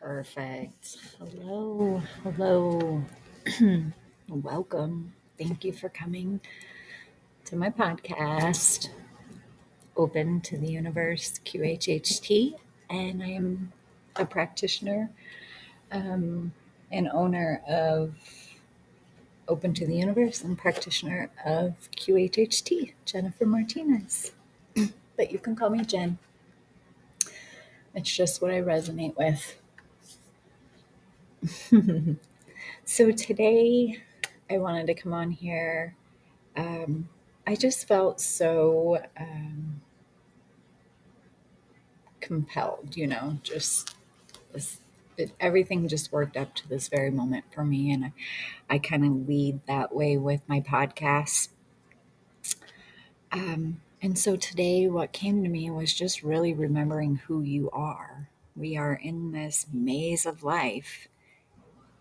Perfect. Hello. Hello. Welcome. Thank you for coming to my podcast, Open to the Universe QHHT. And I am a practitioner um, and owner of Open to the Universe and practitioner of QHHT, Jennifer Martinez. But you can call me Jen. It's just what I resonate with. so today I wanted to come on here. Um, I just felt so um, compelled, you know, just this, it, everything just worked up to this very moment for me. And I, I kind of lead that way with my podcast. Um, and so today, what came to me was just really remembering who you are. We are in this maze of life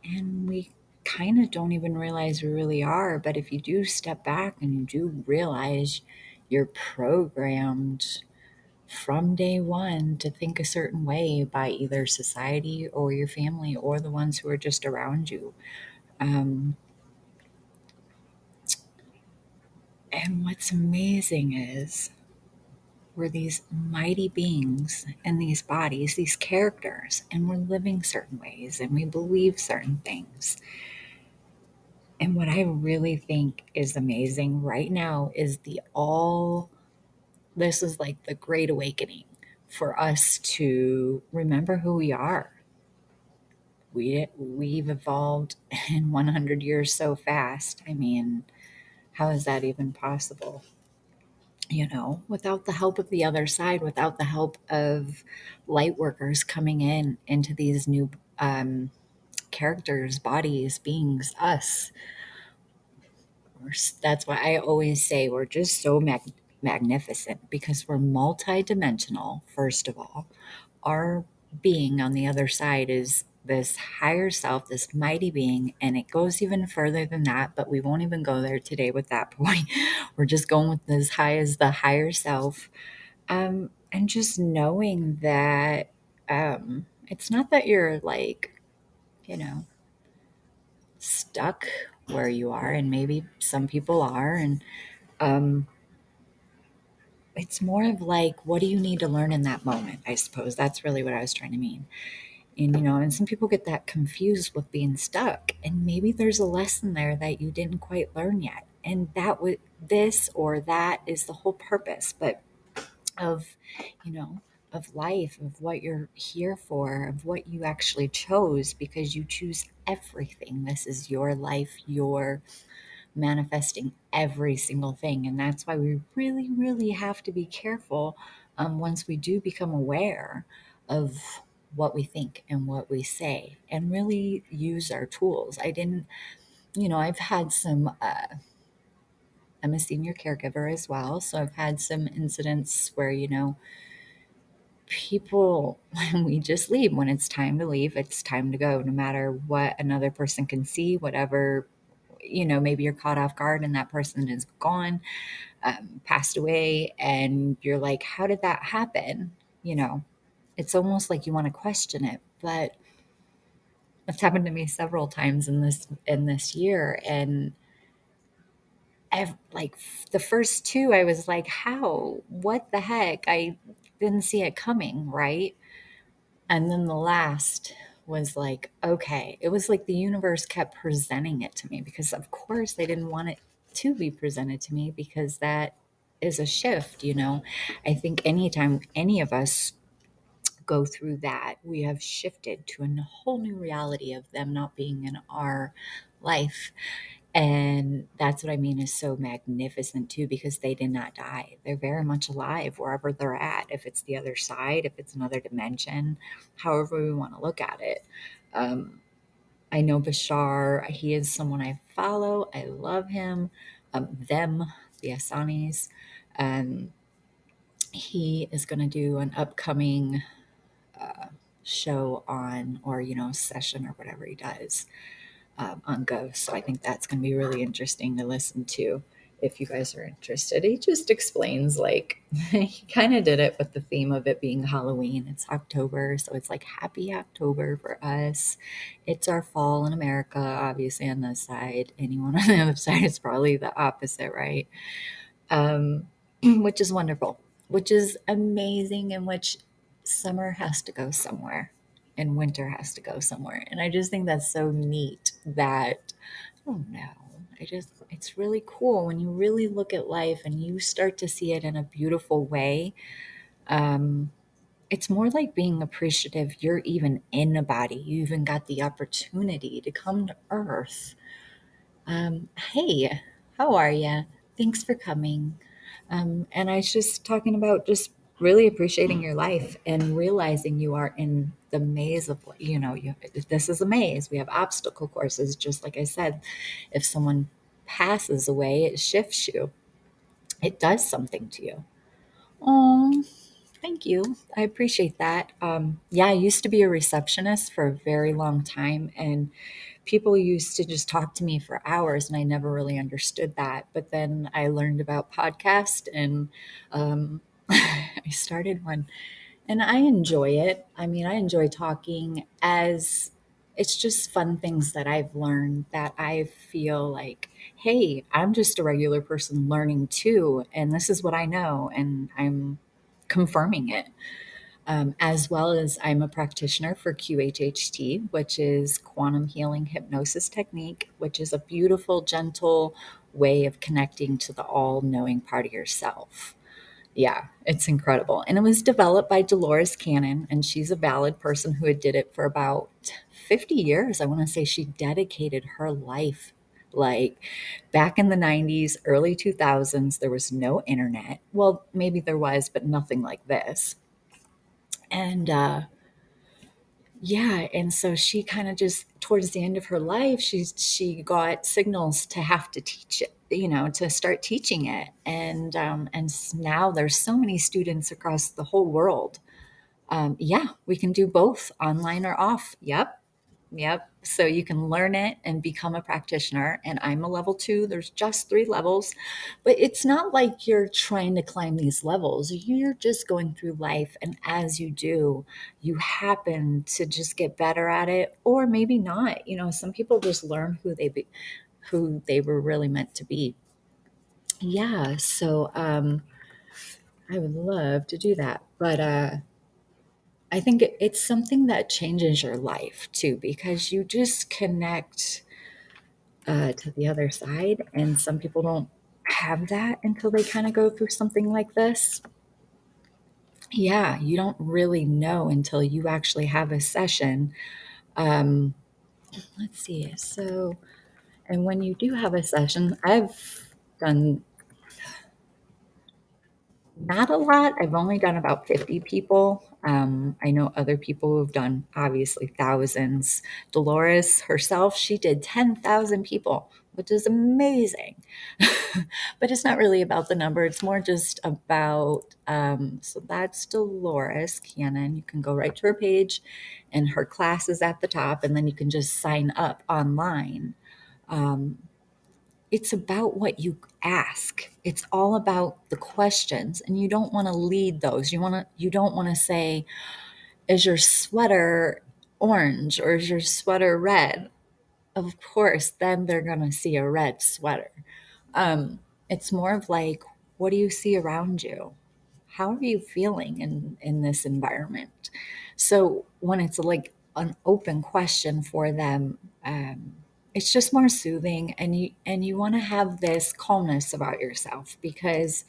and we kind of don't even realize we really are. But if you do step back and you do realize you're programmed from day one to think a certain way by either society or your family or the ones who are just around you. Um, and what's amazing is we're these mighty beings in these bodies, these characters, and we're living certain ways and we believe certain things. And what I really think is amazing right now is the all, this is like the great awakening for us to remember who we are. We, we've evolved in 100 years so fast. I mean, how is that even possible? you know, without the help of the other side, without the help of light workers coming in into these new um, characters, bodies, beings, us. That's why I always say we're just so mag- magnificent because we're multidimensional, first of all. Our being on the other side is this higher self, this mighty being, and it goes even further than that, but we won't even go there today with that point. We're just going with as high as the higher self. Um, and just knowing that um, it's not that you're like, you know, stuck where you are, and maybe some people are, and um, it's more of like, what do you need to learn in that moment? I suppose that's really what I was trying to mean and you know and some people get that confused with being stuck and maybe there's a lesson there that you didn't quite learn yet and that would this or that is the whole purpose but of you know of life of what you're here for of what you actually chose because you choose everything. This is your life. Your manifesting every single thing and that's why we really really have to be careful um, once we do become aware of what we think and what we say and really use our tools. I didn't, you know, I've had some, uh, I'm a senior caregiver as well. So I've had some incidents where, you know, people, when we just leave, when it's time to leave, it's time to go, no matter what another person can see, whatever, you know, maybe you're caught off guard and that person is gone, um, passed away, and you're like, how did that happen? You know, it's almost like you want to question it but it's happened to me several times in this in this year and I've, like the first two i was like how? What the heck? I didn't see it coming right? And then the last was like okay it was like the universe kept presenting it to me because of course they didn't want it to be presented to me because that is a shift you know? I think anytime any of us go through that, we have shifted to a whole new reality of them not being in our life. And that's what I mean is so magnificent too, because they did not die. They're very much alive wherever they're at. If it's the other side, if it's another dimension, however we want to look at it. Um, I know Bashar, he is someone I follow. I love him. Um, them, the Asanis. Um, he is going to do an upcoming uh, show on, or, you know, session or whatever he does um, on Ghost. So I think that's going to be really interesting to listen to. if you guys are interested. He just explains like he kind of did it with the theme of it being Halloween. It's October, so it's like happy October for us. It's our fall in America, obviously on this side. Anyone on the other side is probably the opposite, right? Um, which is wonderful, which is amazing, in which summer has to go somewhere and winter has to go somewhere. And I just think that's so neat that, I don't know, I just, it's really cool when you really look at life and you start to see it in a beautiful way. Um, it's more like being appreciative you're even in a body. You even got the opportunity to come to Earth. Um, hey, how are you? Thanks for coming. Um, and I was just talking about just really appreciating your life and realizing you are in the maze of you know you, this is a maze. We have obstacle courses. Just like i said if someone passes away it shifts you. It does something to you. Oh thank you. I appreciate that. Um, yeah i used to be a receptionist for a very long time and people used to just talk to me for hours and i never really understood that. But then i learned about podcast and um, I started one and I enjoy it. I mean, I enjoy talking as it's just fun things that I've learned that I feel like, hey, I'm just a regular person learning too. And this is what I know. And I'm confirming it. Um, as well as I'm a practitioner for QHHT, which is quantum healing hypnosis technique, which is a beautiful, gentle way of connecting to the all knowing part of yourself. Yeah, it's incredible. And it was developed by Dolores Cannon, and she's a valid person who had did it for about 50 years. I want to say she dedicated her life like back in the 90s, early 2000s, there was no internet. Well, maybe there was, but nothing like this. And uh yeah, and so she kind of just towards the end of her life, she she got signals to have to teach it, you know, to start teaching it, and um, and now there's so many students across the whole world. Um, yeah, we can do both, online or off. Yep, Yep. So you can learn it and become a practitioner. And I'm a level two. There's just three levels, but it's not like you're trying to climb these levels. You're just going through life. And as you do, you happen to just get better at it, or maybe not. You know, some people just learn who they be, who they were really meant to be. Yeah. So um, I would love to do that. But uh, I think it, it's something that changes your life too, because you just connect uh, to the other side. And some people don't have that until they kind of go through something like this. Yeah, you don't really know until you actually have a session. Um, let's see. So, and when you do have a session, I've done not a lot. I've only done about 50 people. Um, I know other people who have done obviously thousands. Dolores herself, she did 10,000 people, which is amazing. but it's not really about the number, it's more just about, um, so that's Dolores Cannon. You can go right to her page, and her class is at the top, and then you can just sign up online. Um, it's about what you ask. It's all about the questions and you don't want to lead those. You want to you don't want to say is your sweater orange or is your sweater red? Of course then they're going to see a red sweater. Um, it's more of like what do you see around you? How are you feeling in in this environment? So when it's like an open question for them um, it's just more soothing and you and you want to have this calmness about yourself because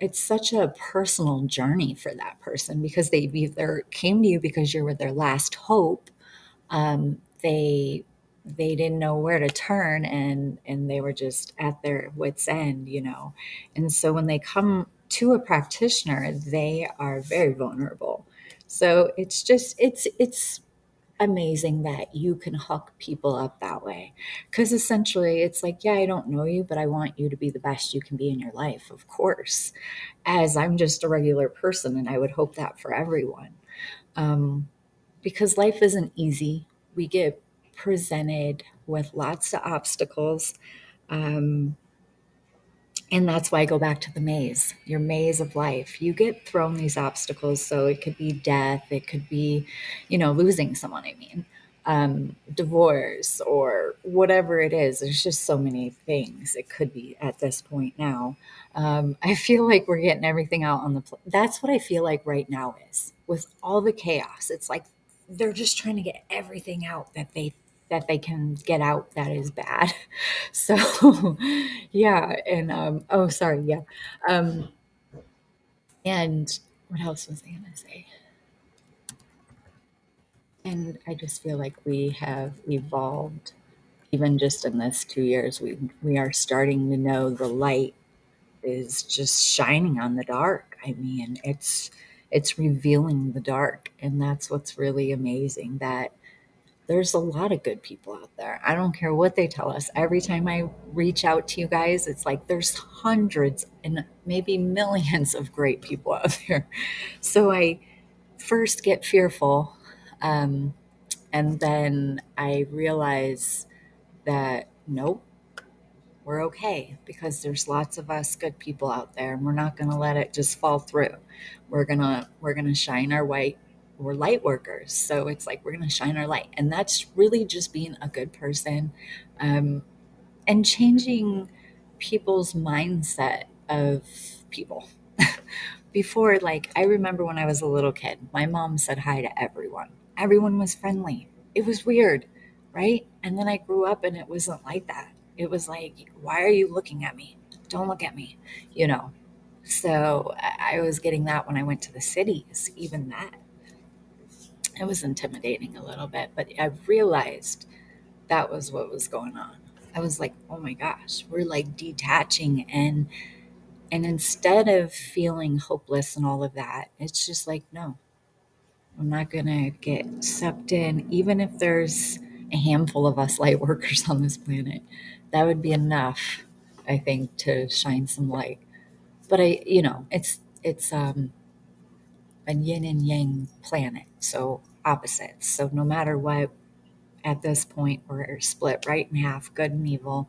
it's such a personal journey for that person because they either came to you because you were their last hope um, they they didn't know where to turn and and they were just at their wits end you know? And so when they come to a practitioner they are very vulnerable. So it's just it's it's amazing that you can hook people up that way. Because essentially, it's like, yeah, I don't know you, but I want you to be the best you can be in your life, of course, as I'm just a regular person. And I would hope that for everyone. Um, because life isn't easy. We get presented with lots of obstacles. Um, and that's why I go back to the maze, your maze of life. You get thrown these obstacles. So it could be death, it could be, you know, losing someone, I mean, um, divorce or whatever it is. There's just so many things it could be at this point now. Um, I feel like we're getting everything out on the, pl- that's what I feel like right now is with all the chaos. It's like they're just trying to get everything out that they that they can get out that is bad. So yeah, and um oh sorry, yeah. Um and what else was I gonna say? And I just feel like we have evolved even just in this two years. We we are starting to know the light is just shining on the dark. I mean, it's it's revealing the dark, and that's what's really amazing that there's a lot of good people out there. I don't care what they tell us. Every time I reach out to you guys, it's like there's hundreds and maybe millions of great people out there. So I first get fearful, um, and then I realize that nope, we're okay because there's lots of us good people out there, and we're not going to let it just fall through. We're gonna we're gonna shine our white we're light workers. So it's like we're going to shine our light. And that's really just being a good person um, and changing people's mindset of people. Before, like, I remember when I was a little kid, my mom said hi to everyone, everyone was friendly. It was weird, right? And then I grew up and it wasn't like that. It was like, why are you looking at me? Don't look at me, you know? So I I was getting that when I went to the cities, even that it was intimidating a little bit, but I realized that was what was going on. I was like, "Oh my gosh, we're like detaching and and instead of feeling hopeless and all of that, it's just like, no, I'm not to get sucked in even if there's a handful of us light workers on this planet. That would be enough, I think, to shine some light. But I, you know, it's it's um a yin and yang planet, so opposites. So no matter what, at this point, we're split right in half, good and evil,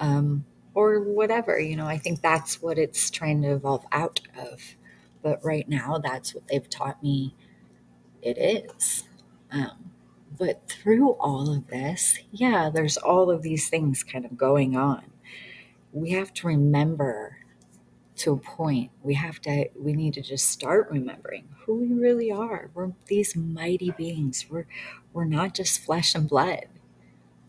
um, or whatever. You know, I think that's what it's trying to evolve out of. But right now, that's what they've taught me it is. Um, but through all of this, yeah, there's all of these things kind of going on. We have to remember to a point we have to we need to just start remembering who we really are. We're these mighty beings. We're we're not just flesh and blood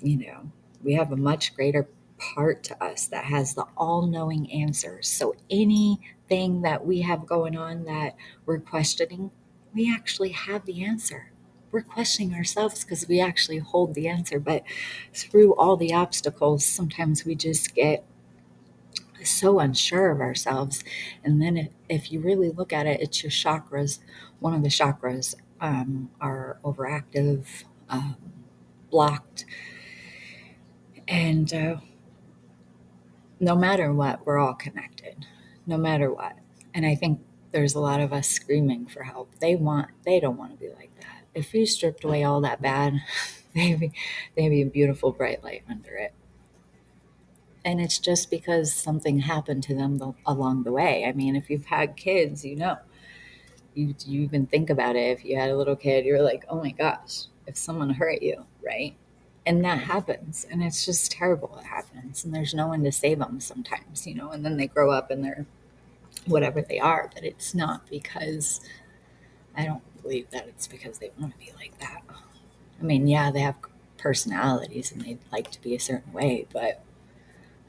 you know. We have a much greater part to us that has the all-knowing answers so anything that we have going on that we're questioning we actually have the answer. We're questioning ourselves because we actually hold the answer but through all the obstacles sometimes we just get so unsure of ourselves. And then if, if you really look at it, it's your chakras. One of the chakras um, are overactive, um, blocked. And uh, no matter what, we're all connected, no matter what. And I think there's a lot of us screaming for help. They want, they don't want to be like that. If you stripped away all that bad, they'd be, they'd be a beautiful bright light under it and it's just because something happened to them the, along the way. I mean, if you've had kids, you know, you you even think about it. If you had a little kid, you're like, oh my gosh, if someone hurt you, right? And that happens, and it's just terrible. It happens, and there's no one to save them sometimes, you know. And then they grow up and they're whatever they are, but it's not because I don't believe that it's because they want to be like that. I mean, yeah, they have personalities and they'd like to be a certain way, but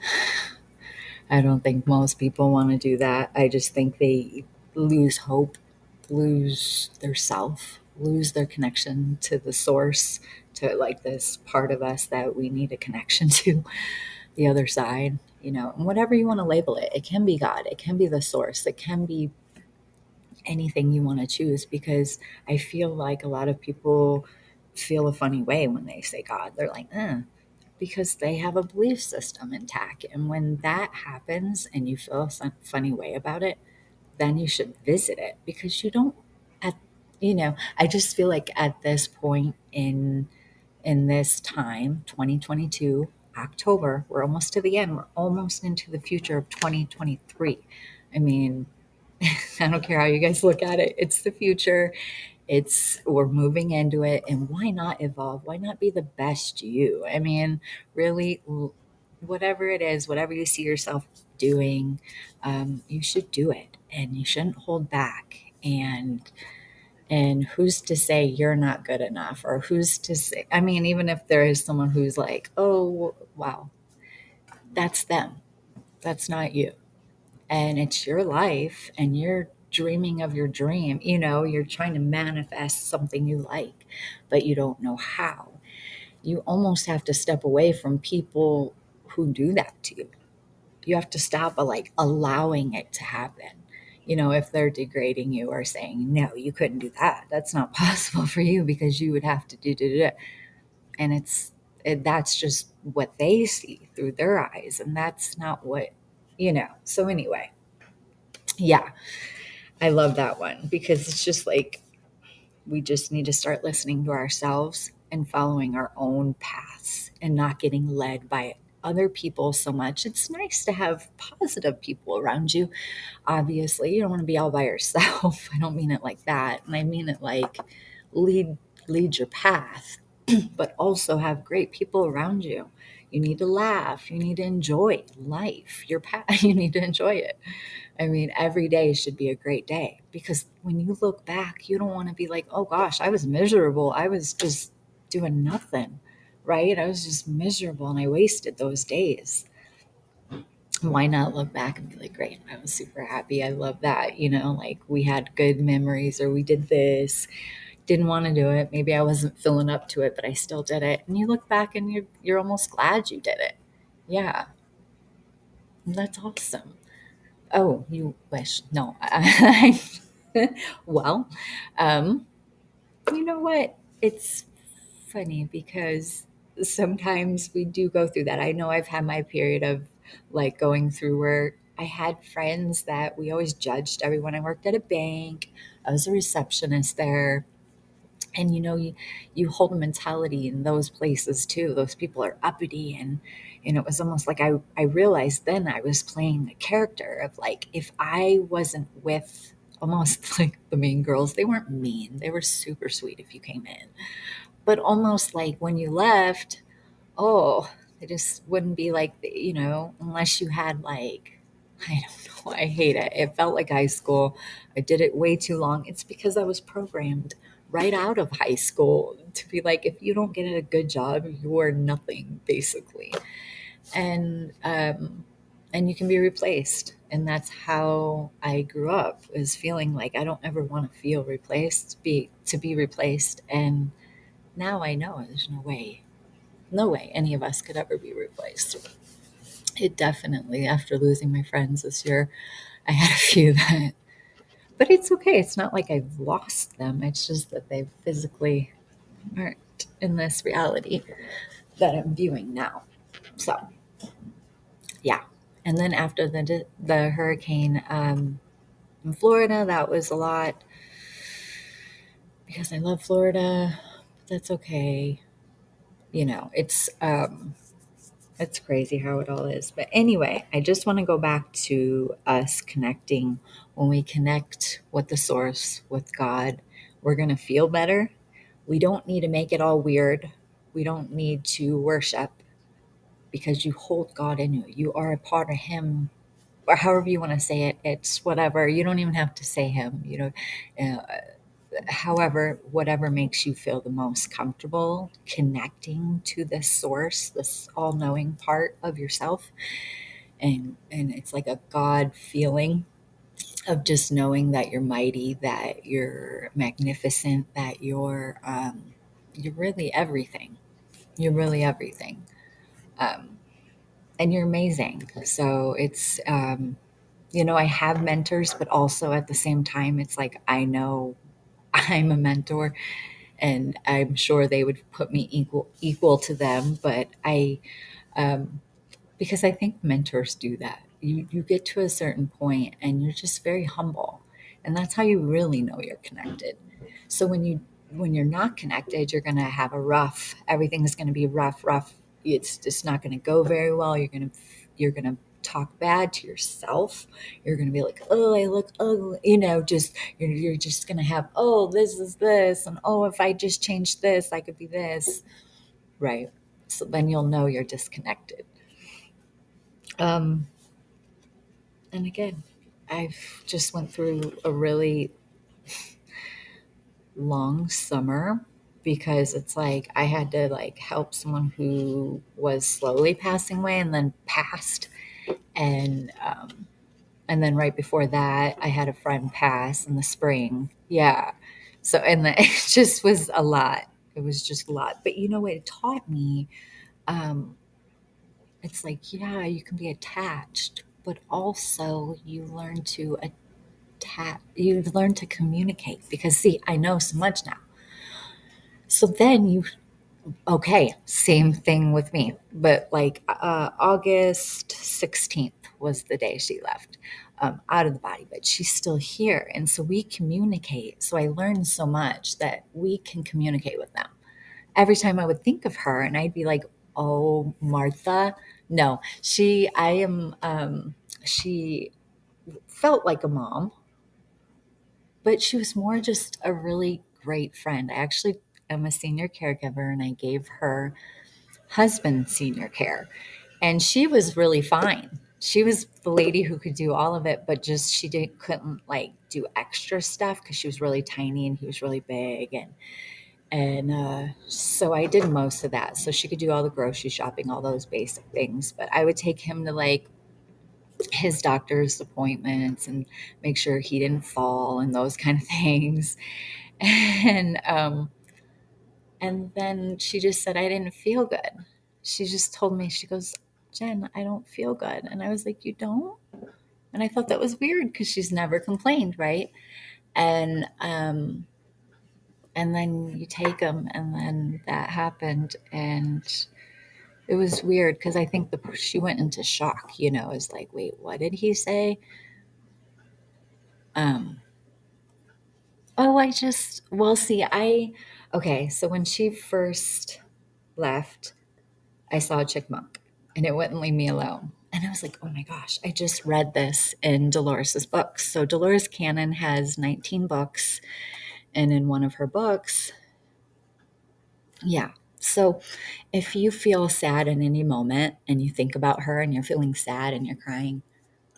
I don't think most people want to do that. I just think they lose hope, lose their self, lose their connection to the source, to like this part of us that we need a connection to, the other side, you know, and whatever you want to label it. It can be God, it can be the source, it can be anything you want to choose because I feel like a lot of people feel a funny way when they say God. They're like, eh because they have a belief system intact. And when that happens and you feel a funny way about it, then you should visit it because you don't at you know, I just feel like at this point in in this time, 2022, October. We're almost to the end. We're almost into the future of 2023. I mean, I don't care how you guys look at it. It's the future. It's we're moving into it and why not evolve? Why not be the best you? I mean, really whatever it is, whatever you see yourself doing, um, you should do it and you shouldn't hold back. And and who's to say you're not good enough or who's to say i mean even if there is someone who's like oh wow that's them that's not you and it's your life and you're dreaming of your dream you know you're trying to manifest something you like but you don't know how you almost have to step away from people who do that to you you have to stop uh, like allowing it to happen you know, if they're degrading you or saying, no, you couldn't do that. That's not possible for you because you would have to do, do, do. And it's, it, that's just what they see through their eyes. And that's not what, you know. So, anyway, yeah, I love that one because it's just like we just need to start listening to ourselves and following our own paths and not getting led by other people so much. It's nice to have positive people around you. Obviously, you don't want to be all by yourself. I don't mean it like that. And I mean it like lead lead your path, but also have great people around you. You need to laugh. You need to enjoy life. Your path, you need to enjoy it. I mean, every day should be a great day because when you look back, you don't want to be like, "Oh gosh, I was miserable. I was just doing nothing." right? I was just miserable and I wasted those days. Why not look back and be like, great, I was super happy. I love that. You know, like we had good memories or we did this. Didn't want to do it. Maybe I wasn't filling up to it, but I still did it. And you look back and you're, you're almost glad you did it. Yeah. That's awesome. Oh, you wish. No. well, um, you know what? It's funny because sometimes we do go through that. I know I've had my period of like going through where I had friends that we always judged everyone. I worked at a bank, I was a receptionist there. And you know, you, you hold a mentality in those places too. Those people are uppity and and it was almost like I, I realized then I was playing the character of like if I wasn't with almost like the mean girls, they weren't mean. They were super sweet if you came in but almost like when you left, oh, it just wouldn't be like, you know, unless you had like, I don't know, I hate it. It felt like high school. I did it way too long. It's because I was programmed right out of high school to be like, if you don't get a good job, you're nothing, basically. And, um, and you can be replaced and that's how i grew up is feeling like i don't ever want to feel replaced be to be replaced and now I know there's no way, no way any of us could ever be replaced. It definitely, after losing my friends this year, I had a few that, but it's okay. It's not like I've lost them. It's just that they physically aren't in this reality that I'm viewing now. So, yeah. And then after the the hurricane um, in Florida, that was a lot because I love Florida But that's okay. You know, it's um it's crazy how it all is. But anyway, I just want to go back to us connecting. When we connect with the source, with God, we're going to feel better. We don't need to make it all weird. We don't need to worship because you hold God in you. You are a part of Him, or however you want to say it. It's whatever. You don't even have to say Him. You know, uh, however, whatever makes you feel the most comfortable connecting to this source, this all knowing part of yourself. And, and it's like a God feeling of just knowing that you're mighty, that you're magnificent, that you're, um, you're really everything. You're really everything. Um, and you're amazing. So it's, um, you know, I have mentors, but also at the same time, it's like I know I'm a mentor and I'm sure they would put me equal equal to them. But I, um, because I think mentors do that. You you get to a certain point and you're just very humble, and that's how you really know you're connected. So when you when you're not connected, you're going to have a rough. Everything is going to be rough, rough. It's just not going to go very well. You're going to you're going to talk bad to yourself. You're going to be like, "Oh, I look ugly." You know, just you're, you're just going to have, "Oh, this is this." And, "Oh, if I just change this, I could be this." Right? So then you'll know you're disconnected. Um and again, I've just went through a really long summer because it's like I had to like help someone who was slowly passing away and then passed and um and then right before that I had a friend pass in the spring. Yeah. So and the, it just was a lot. It was just a lot. But you know what it taught me um it's like yeah, you can be attached, but also you learn to attach you learn to communicate because see, I know so much now. So then you okay, same thing with me. But like uh, August 16th was the day she left um, out of the body, but she's still here. And so we communicate. So I learned so much that we can communicate with them. Every time I would think of her and I'd be like, oh, Martha. No, she, I am, um, she felt like a mom, but she was more just a really great friend. I actually am a senior caregiver and I gave her husband senior care. And she was really fine. She was the lady who could do all of it, but just she didn't couldn't like do extra stuff because she was really tiny and he was really big and and uh, so I did most of that. So she could do all the grocery shopping, all those basic things. But I would take him to like his doctor's appointments and make sure he didn't fall and those kind of things. And um, and then she just said I didn't feel good. She just told me she goes, Jen, I don't feel good, and I was like, you don't. And I thought that was weird because she's never complained, right? And um, and then you take them, and then that happened, and it was weird because I think the she went into shock. You know, is like, wait, what did he say? Um. Oh, I just well, see, I okay. So when she first left, I saw a chickmunk, and it wouldn't leave me alone. And I was like, oh my gosh, I just read this in Dolores's books. So Dolores Cannon has 19 books, and in one of her books, yeah. So if you feel sad in any moment and you think about her and you're feeling sad and you're crying,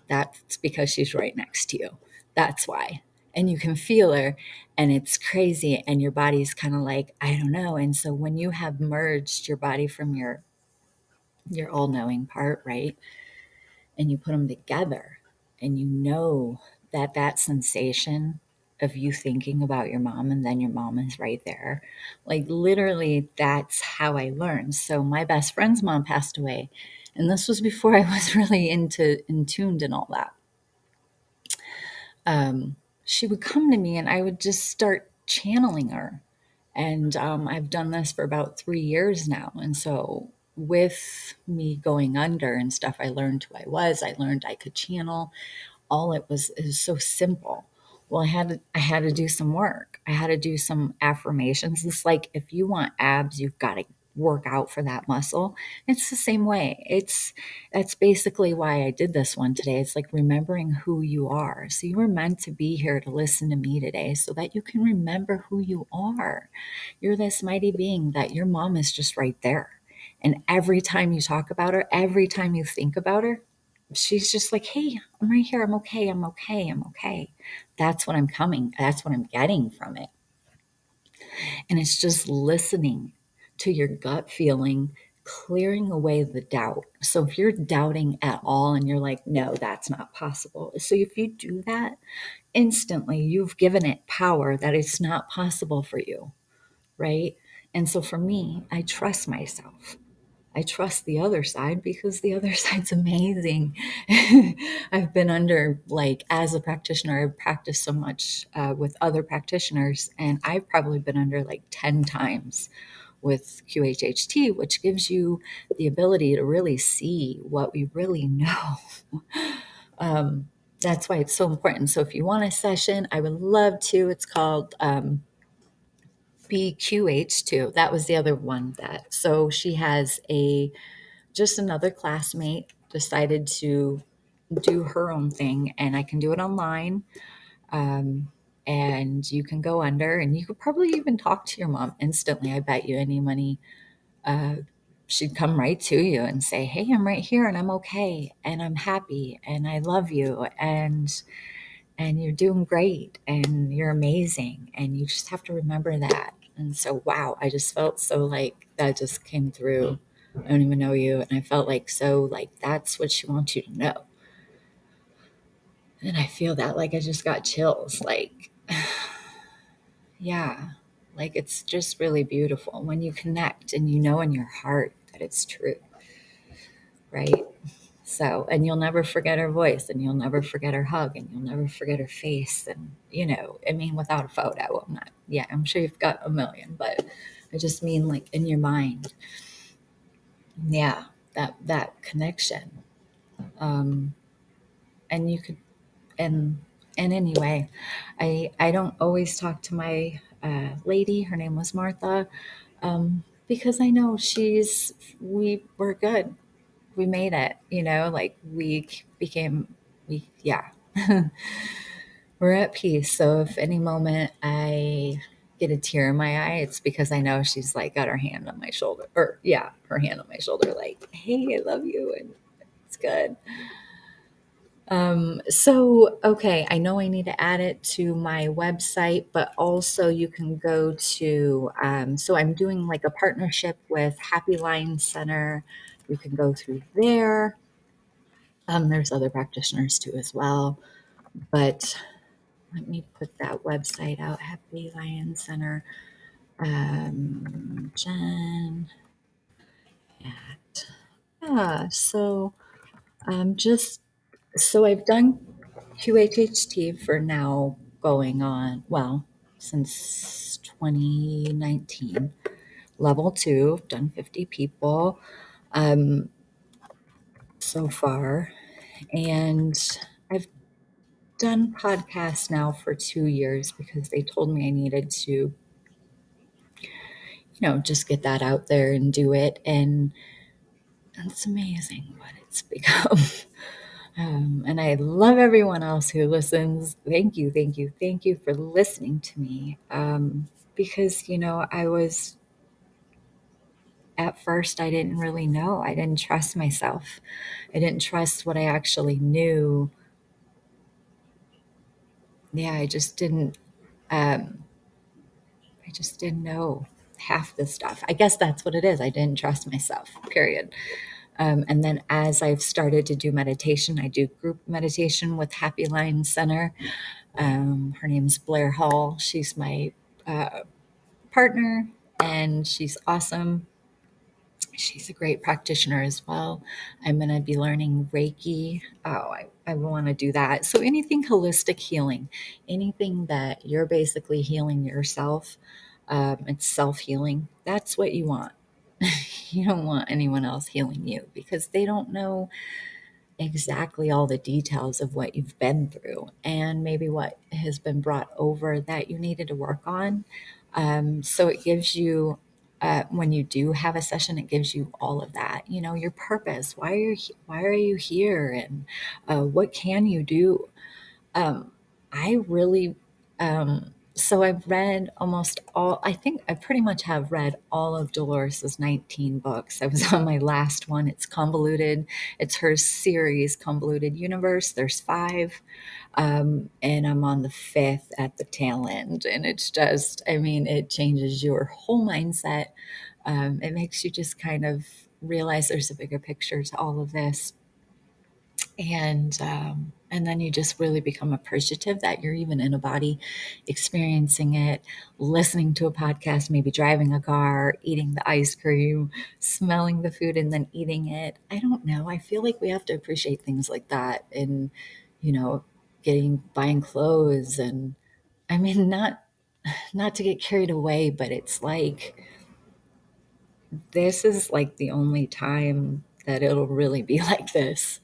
that's because she's right next to you. That's why. And you can feel her and it's crazy and your body's kind of like, I don't know. And so when you have merged your body from your your all-knowing part, right? And you put them together and you know that that sensation of you thinking about your mom and then your mom is right there. Like literally that's how I learned. So my best friend's mom passed away and this was before I was really into in tuned and all that. Um she would come to me and I would just start channeling her. And um, I've done this for about three years now. And so with me going under and stuff, I learned who I was. I learned I could channel. All it was is so simple. Well, I had to I had to do some work. I had to do some affirmations. It's like if you want abs, you've got to work out for that muscle. It's the same way. It's that's basically why I did this one today. It's like remembering who you are. So you were meant to be here to listen to me today so that you can remember who you are. You're this mighty being that your mom is just right there. And every time you talk about her, every time you think about her, she's just like, hey, I'm right here. I'm okay. I'm okay. I'm okay. That's what I'm coming. That's what I'm getting from it. And it's just listening to your gut feeling, clearing away the doubt. So if you're doubting at all and you're like, no, that's not possible. So if you do that, instantly you've given it power that it's not possible for you. Right. And so for me, I trust myself. I trust the other side because the other side's amazing. I've been under, like, as a practitioner, I've practiced so much uh, with other practitioners, and I've probably been under like 10 times with QHHT, which gives you the ability to really see what we really know. um, that's why it's so important. So if you want a session, I would love to. It's called um, BQH too. That was the other one that. So she has a just another classmate decided to do her own thing, and I can do it online. Um, and you can go under, and you could probably even talk to your mom instantly. I bet you any money. Uh, she'd come right to you and say, Hey, I'm right here and I'm okay and I'm happy and I love you and and you're doing great and you're amazing and you just have to remember that. And so wow, I just felt so like that just came through. I don't even know you and I felt like so like that's what she wants you to know. And I feel that like I just got chills like yeah, like it's just really beautiful when you connect and you know in your heart that it's true. Right? So, and you'll never forget her voice and you'll never forget her hug and you'll never forget her face. And, you know, I mean, without a photo, I'm not, yeah, I'm sure you've got a million, but I just mean like in your mind. Yeah, that, that connection. Um, and you could, and, and anyway, I, I don't always talk to my uh, lady. Her name was Martha. Um, because I know she's, we were good we made it, you know, like we became, we, yeah, we're at peace. So if any moment I get a tear in my eye, it's because I know she's like got her hand on my shoulder, or yeah, her hand on my shoulder, like, hey, I love you. And it's good. Um, so, okay, I know I need to add it to my website, but also you can go to, um, so I'm doing like a partnership with Happy Line Center you can go through there. Um, there's other practitioners too as well. But let me put that website out, Happy Lion Center. Um, Jen at yeah, so um, just so I've done QHHT for now going on well since 2019 level two I've done 50 people um, so far. And I've done podcasts now for two years because they told me I needed to, you know, just get that out there and do it. And it's amazing what it's become. Um, and I love everyone else who listens. Thank you, thank you, thank you for listening to me. Um, because, you know, I was at first I didn't really know. I didn't trust myself. I didn't trust what I actually knew. Yeah, I just didn't um I just didn't know half the stuff. I guess that's what it is. I didn't trust myself. Period. Um, and then as I've started to do meditation, I do group meditation with Happy Line Center. Um, her name's Blair Hall. She's my uh, partner, and she's awesome. She's a great practitioner as well. I'm going to be learning Reiki. Oh, I, I want to do that. So, anything holistic healing, anything that you're basically healing yourself, um, it's self healing. That's what you want. you don't want anyone else healing you because they don't know exactly all the details of what you've been through and maybe what has been brought over that you needed to work on. Um, so, it gives you uh, when you do have a session, it gives you all of that. You know, your purpose. Why are you Why are you here? And uh, what can you do? Um, I really. Um, so I've read almost all. I think I pretty much have read all of Dolores's 19 books. I was on my last one. It's convoluted. It's her series, Convoluted Universe. There's five. Um, and I'm on the fifth at the tail end. And it's just, I mean, it changes your whole mindset. Um, it makes you just kind of realize there's a bigger picture to all of this. And, um, and then you just really become appreciative that you're even in a body experiencing it, listening to a podcast, maybe driving a car, eating the ice cream, smelling the food, and then eating it. I don't know. I feel like we have to appreciate things like that. And, you know, getting buying clothes and I mean not not to get carried away, but it's like this is like the only time that it'll really be like this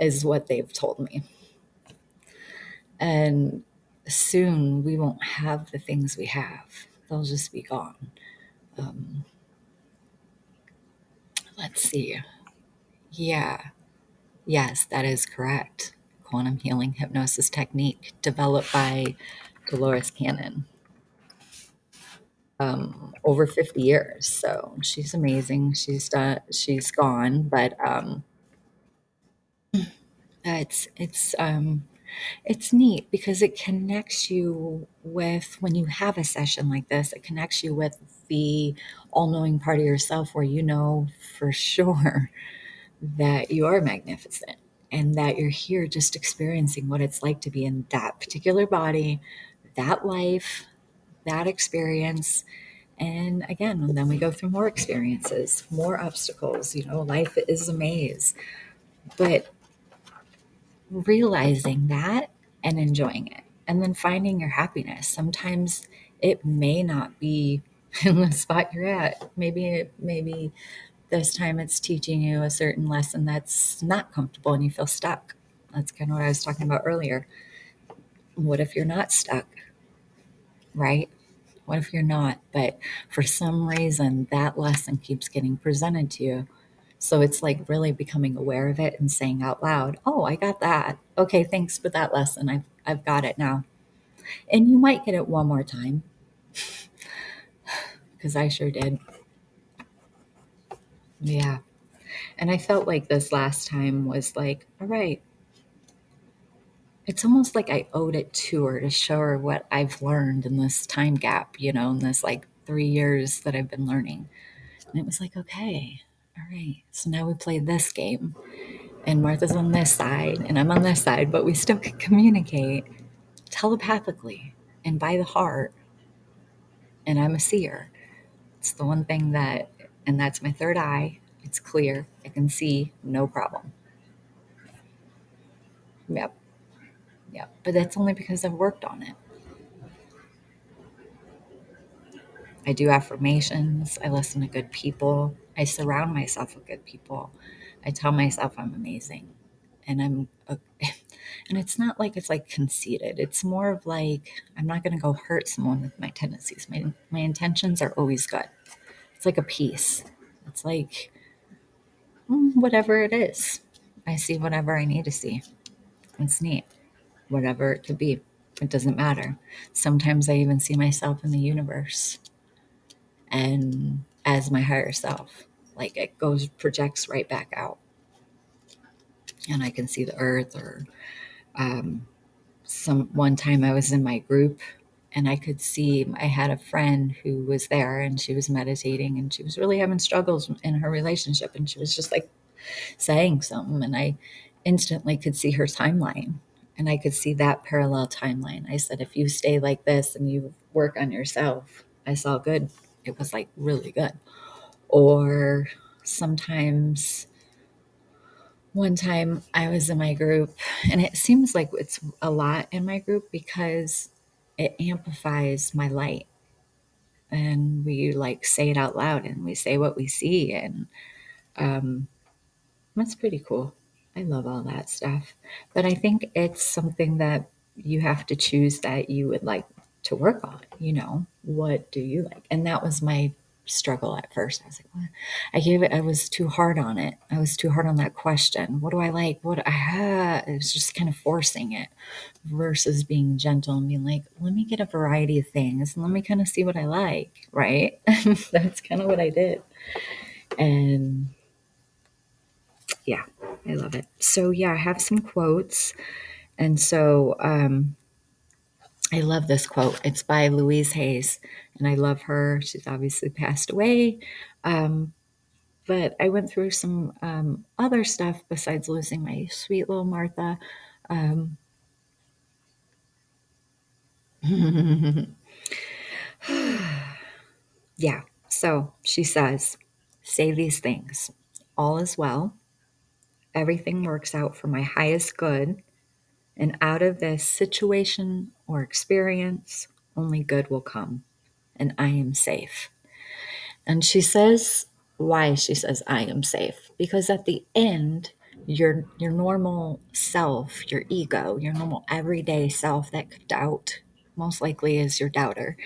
is what they've told me. And soon we won't have the things we have. they'll just be gone. Um, let's see. Yeah. Yes, that is correct. Quantum healing hypnosis technique developed by Dolores Cannon. Um, over 50 years. So she's amazing. She's done, she's gone, but um, it's it's um, it's neat because it connects you with when you have a session like this. It connects you with the all-knowing part of yourself where you know for sure that you are magnificent and that you're here just experiencing what it's like to be in that particular body, that life, that experience. And again, then we go through more experiences, more obstacles. You know, life is a maze. But realizing that and enjoying it, and then finding your happiness. Sometimes it may not be in the spot you're at. Maybe, maybe this time it's teaching you a certain lesson that's not comfortable and you feel stuck. That's kind of what I was talking about earlier. What if you're not stuck? Right? What if you're not? But for some reason, that lesson keeps getting presented to you. So it's like really becoming aware of it and saying out loud, Oh, I got that. Okay, thanks for that lesson. I've, I've got it now. And you might get it one more time because I sure did. Yeah. And I felt like this last time was like, all right. It's almost like I owed it to her to show her what I've learned in this time gap, you know, in this like three years that I've been learning. And it was like, okay, all right. So now we play this game. And Martha's on this side and I'm on this side, but we still can communicate telepathically and by the heart. And I'm a seer. It's the one thing that, and that's my third eye. It's clear. I can see, no problem. Yep. Yep. But that's only because I've worked on it. I do affirmations. I listen to good people. I surround myself with good people. I tell myself I'm amazing. And I'm, a, and it's not like it's like conceited. It's more of like, I'm not going to go hurt someone with my tendencies. My, my intentions are always good. It's like a peace. It's like mm, whatever it is. I see whatever I need to see. It's neat. Whatever it could be. It doesn't matter. Sometimes I even see myself in the universe and as my higher self. Like it goes, projects right back out. And I can see the earth or um, some one time I was in my group and I could see I had a friend who was there and she was meditating and she was really having struggles in her relationship and she was just like saying something and I instantly could see her timeline and I could see that parallel timeline. I said if you stay like this and you work on yourself, I saw good. It was like really good. Or sometimes one time I was in my group, and it seems like it's a lot in my group because it amplifies my light. And we like say it out loud and we say what we see. And um, that's pretty cool. I love all that stuff. But I think it's something that you have to choose that you would like to work on. You know, what do you like? And that was my struggle at first. I was like, what? I gave it, I was too hard on it. I was too hard on that question. What do I like? What I had, it was just kind of forcing it versus being gentle and being like, let me get a variety of things and let me kind of see what I like. Right. That's kind of what I did. And yeah, I love it. So yeah, I have some quotes. And so um, I love this quote. It's by Louise Hayes, and I love her. She's obviously passed away. Um, but I went through some um, other stuff besides losing my sweet little Martha. Um, yeah, so she says, Say these things all is well, everything works out for my highest good, and out of this situation or experience, only good will come, and I am safe. And she says, why she says I am safe because at the end your your normal self, your ego, your normal everyday self that could doubt most likely is your doubter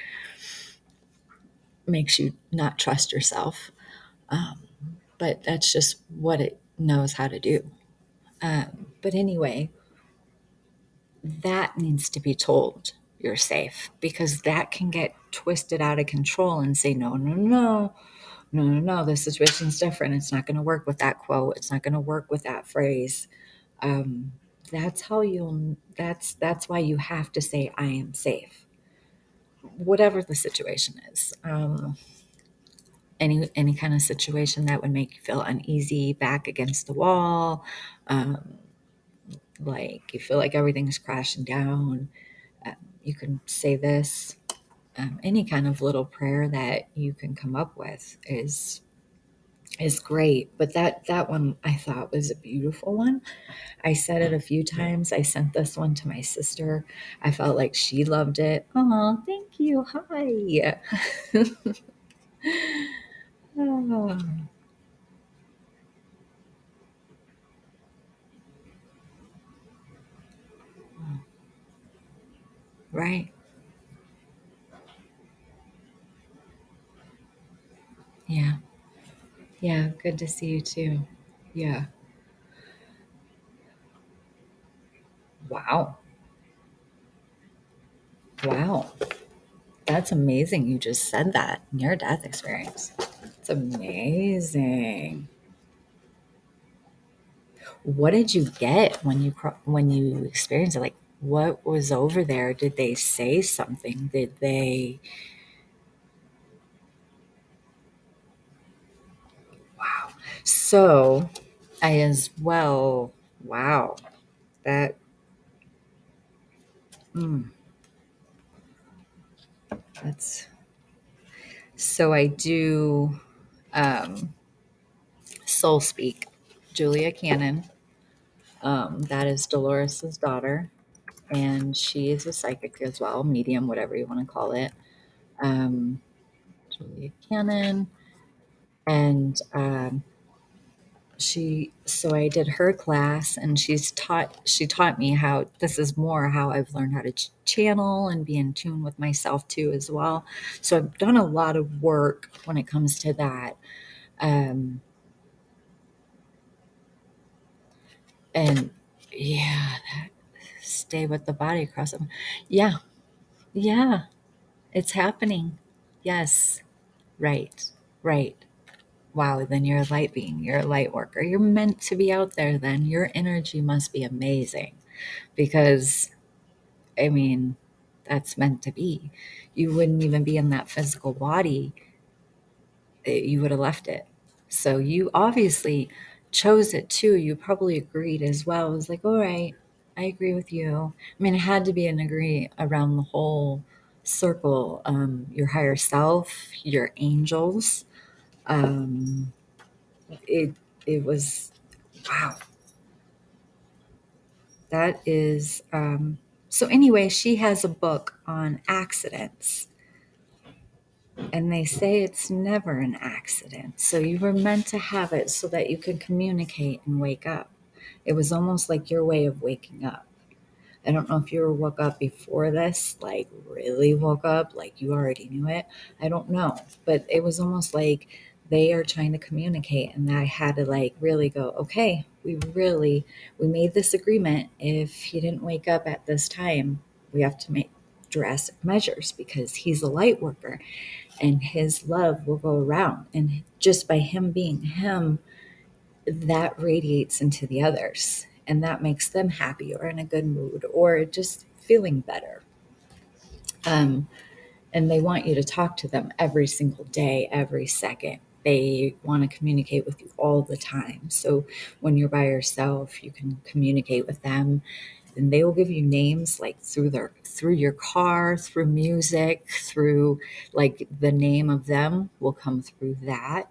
makes you not trust yourself. Um, but that's just what it knows how to do. Um, but anyway, that needs to be told you're safe because that can get twisted out of control and say, no, no, no, no, no, no, the situation's different. It's not going to work with that quote. It's not going to work with that phrase. Um, that's how you'll, that's, that's why you have to say, I am safe, whatever the situation is. Um, any any kind of situation that would make you feel uneasy, back against the wall, um, like you feel like everything's crashing down. Um, you can say this. Um, any kind of little prayer that you can come up with is is great. But that that one I thought was a beautiful one. I said it a few times. I sent this one to my sister. I felt like she loved it. Oh, thank you. Hi. oh. Right. Yeah. Yeah. Good to see you too. Yeah. Wow. Wow. That's amazing. You just said that near death experience. It's amazing. What did you get when you when you experienced it? Like, what was over there? Did they say something? Did they? Wow. So, I as well. Wow. That. Mm, that's. So I do. Um, Soul Speak, Julia Cannon. Um, that is Dolores's daughter, and she is a psychic as well, medium, whatever you want to call it. Um, Julia Cannon, and um, she. So I did her class, and she's taught. She taught me how. This is more how I've learned how to ch- channel and be in tune with myself too, as well. So I've done a lot of work when it comes to that. Um, and yeah, that stay with the body across them. Yeah, yeah, it's happening. Yes, right, right. Wow, then you're a light being, you're a light worker. You're meant to be out there then. Your energy must be amazing because, I mean, that's meant to be. You wouldn't even be in that physical body, you would have left it. So you obviously chose it too. You probably agreed as well. It was like, all right, I agree with you. I mean, it had to be an agree around the whole circle. Um, your higher self, your angels. Um, it it was wow. That is um, so. Anyway, she has a book on accidents, and they say it's never an accident. So you were meant to have it so that you can communicate and wake up. It was almost like your way of waking up. I don't know if you ever woke up before this, like really woke up, like you already knew it. I don't know. But it was almost like they are trying to communicate and I had to like really go, okay, we really we made this agreement. If he didn't wake up at this time, we have to make drastic measures because he's a light worker and his love will go around. And just by him being him, that radiates into the others and that makes them happy or in a good mood or just feeling better. Um, and they want you to talk to them every single day, every second. They want to communicate with you all the time. So when you're by yourself, you can communicate with them and they will give you names like through their through your car, through music, through like the name of them will come through that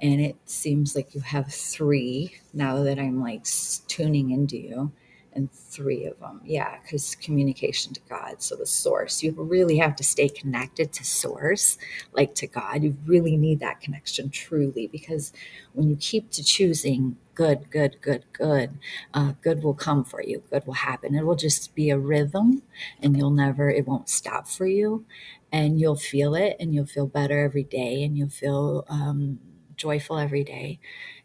and it seems like you have three now that I'm like tuning into you. and three of them. Yeah, because communication to God. So the source. You really have to stay connected to source, like to God. You really need that connection truly because when you keep to choosing good, good, good, good, uh, good will come for you. Good will happen. It will just be a rhythm and you'll never, it won't stop for you. And you'll feel it and you'll feel better every day and you'll feel um, joyful every day.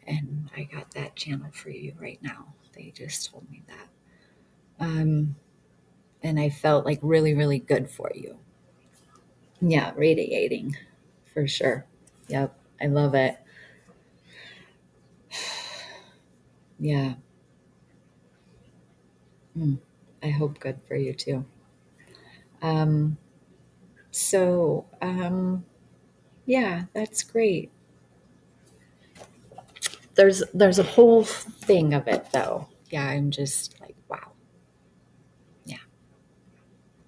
And I got that channel for you right now. They just told me that. Um, and I felt like really, really good for you. Yeah, radiating for sure. Yep, I love it. Yeah. Mm, I hope good for you too. Um, so, um, yeah, that's great. There's there's a whole thing of it though. Yeah, I'm just like, wow. Yeah.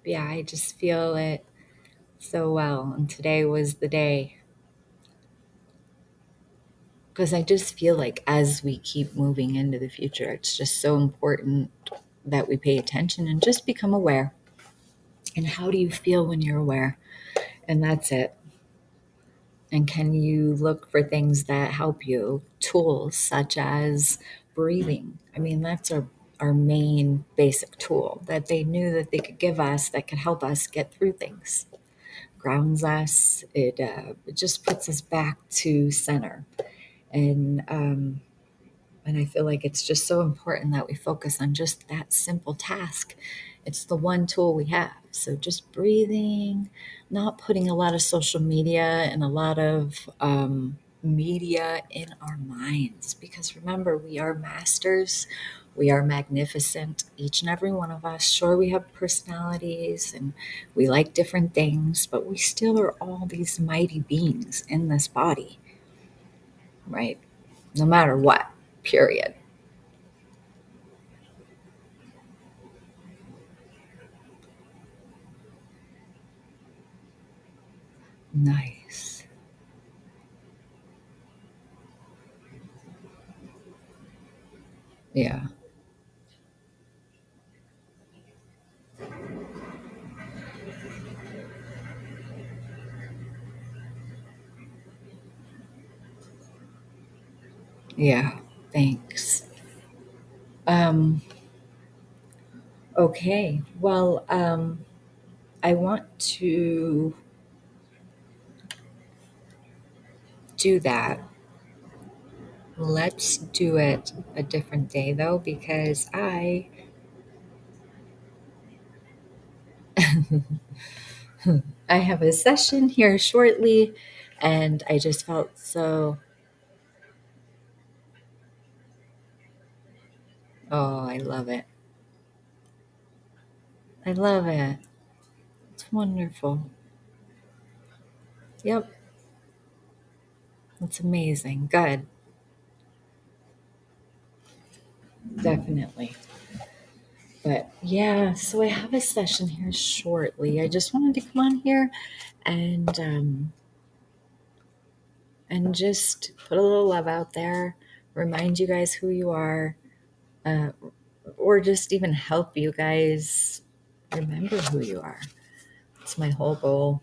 Yeah, I just feel it so well. And today was the day. Because I just feel like as we keep moving into the future, it's just so important that we pay attention and just become aware. And how do you feel when you're aware? And that's it. And can you look for things that help you? Tools such as breathing. I mean, that's our, our main basic tool that they knew that they could give us that could help us get through things. Grounds us, it, uh, it just puts us back to center. And, um, and I feel like it's just so important that we focus on just that simple task. It's the one tool we have. So just breathing, not putting a lot of social media and a lot of um, media in our minds. Because remember, we are masters, we are magnificent, each and every one of us. Sure, we have personalities and we like different things, but we still are all these mighty beings in this body, right? No matter what, period. Nice. Yeah. Yeah. Thanks. Um, okay. Well, um, I want to do that. Let's do it a different day though, because I I have a session here shortly and I just felt so oh, I love it. I love it. It's wonderful. Yep. It's amazing. Good. Definitely. But yeah, so I have a session here shortly. I just wanted to come on here and um and just put a little love out there, remind you guys who you are, uh, or just even help you guys remember who you are. It's my whole goal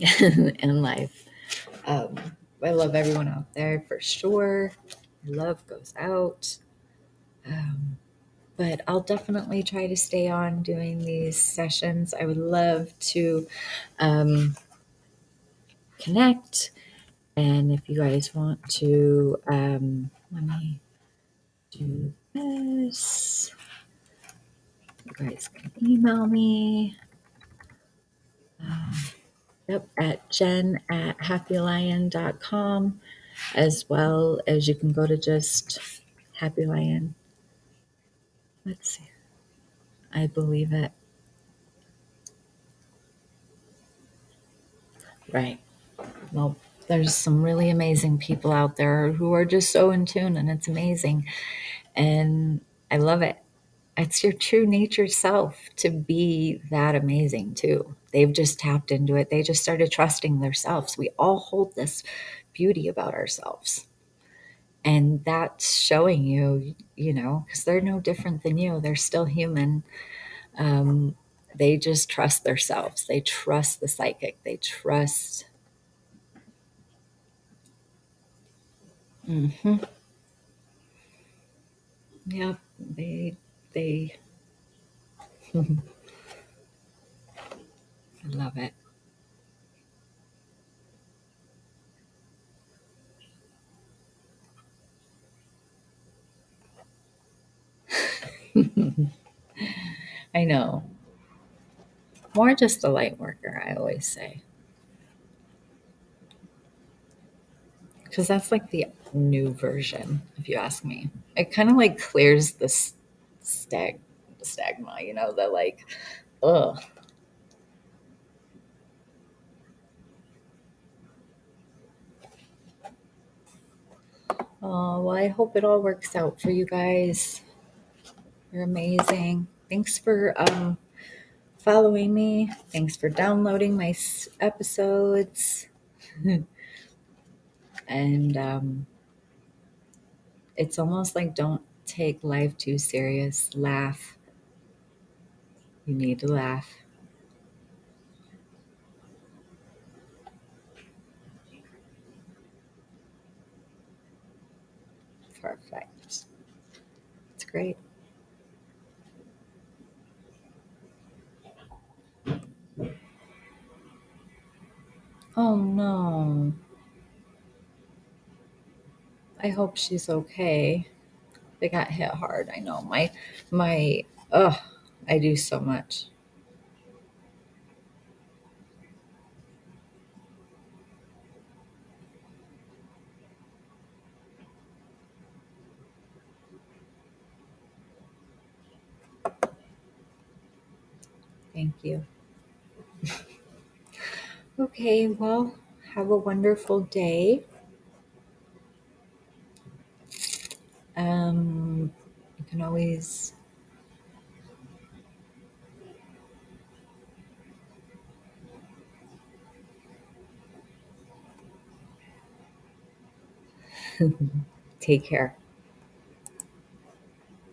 in life. Um, I love everyone out there for sure. Love goes out. Um, but I'll definitely try to stay on doing these sessions. I would love to um, connect. And if you guys want to, um, let me do this. You guys can email me. Um, yep, at jen at happylion.com, as well as you can go to just Happy Lion. Let's see. I believe it. Right. Well, there's some really amazing people out there who are just so in tune, and it's amazing. And I love it. It's your true nature self to be that amazing, too. They've just tapped into it. They just started trusting themselves. We all hold this beauty about ourselves. and that's showing you, you know, because they're no different than you. They're still human. Um, they just trust themselves. They trust the psychic. They trust. Mm-hmm. Yep. They. They. I love it. I know. More just a light worker, I always say. Because that's like the new version, if you ask me. It kind of like clears the s- stag, stigma, you know, the like, ugh. Oh, well, I hope it all works out for you guys. You're amazing. Thanks for um, following me. Thanks for downloading my episodes. and um, it's almost like don't take life too serious. Laugh. You need to laugh. Perfect. It's great. Oh no. I hope she's okay. They got hit hard. I know. My my ugh, I do so much. Thank you. Okay, well, have a wonderful day. Um you can always take care.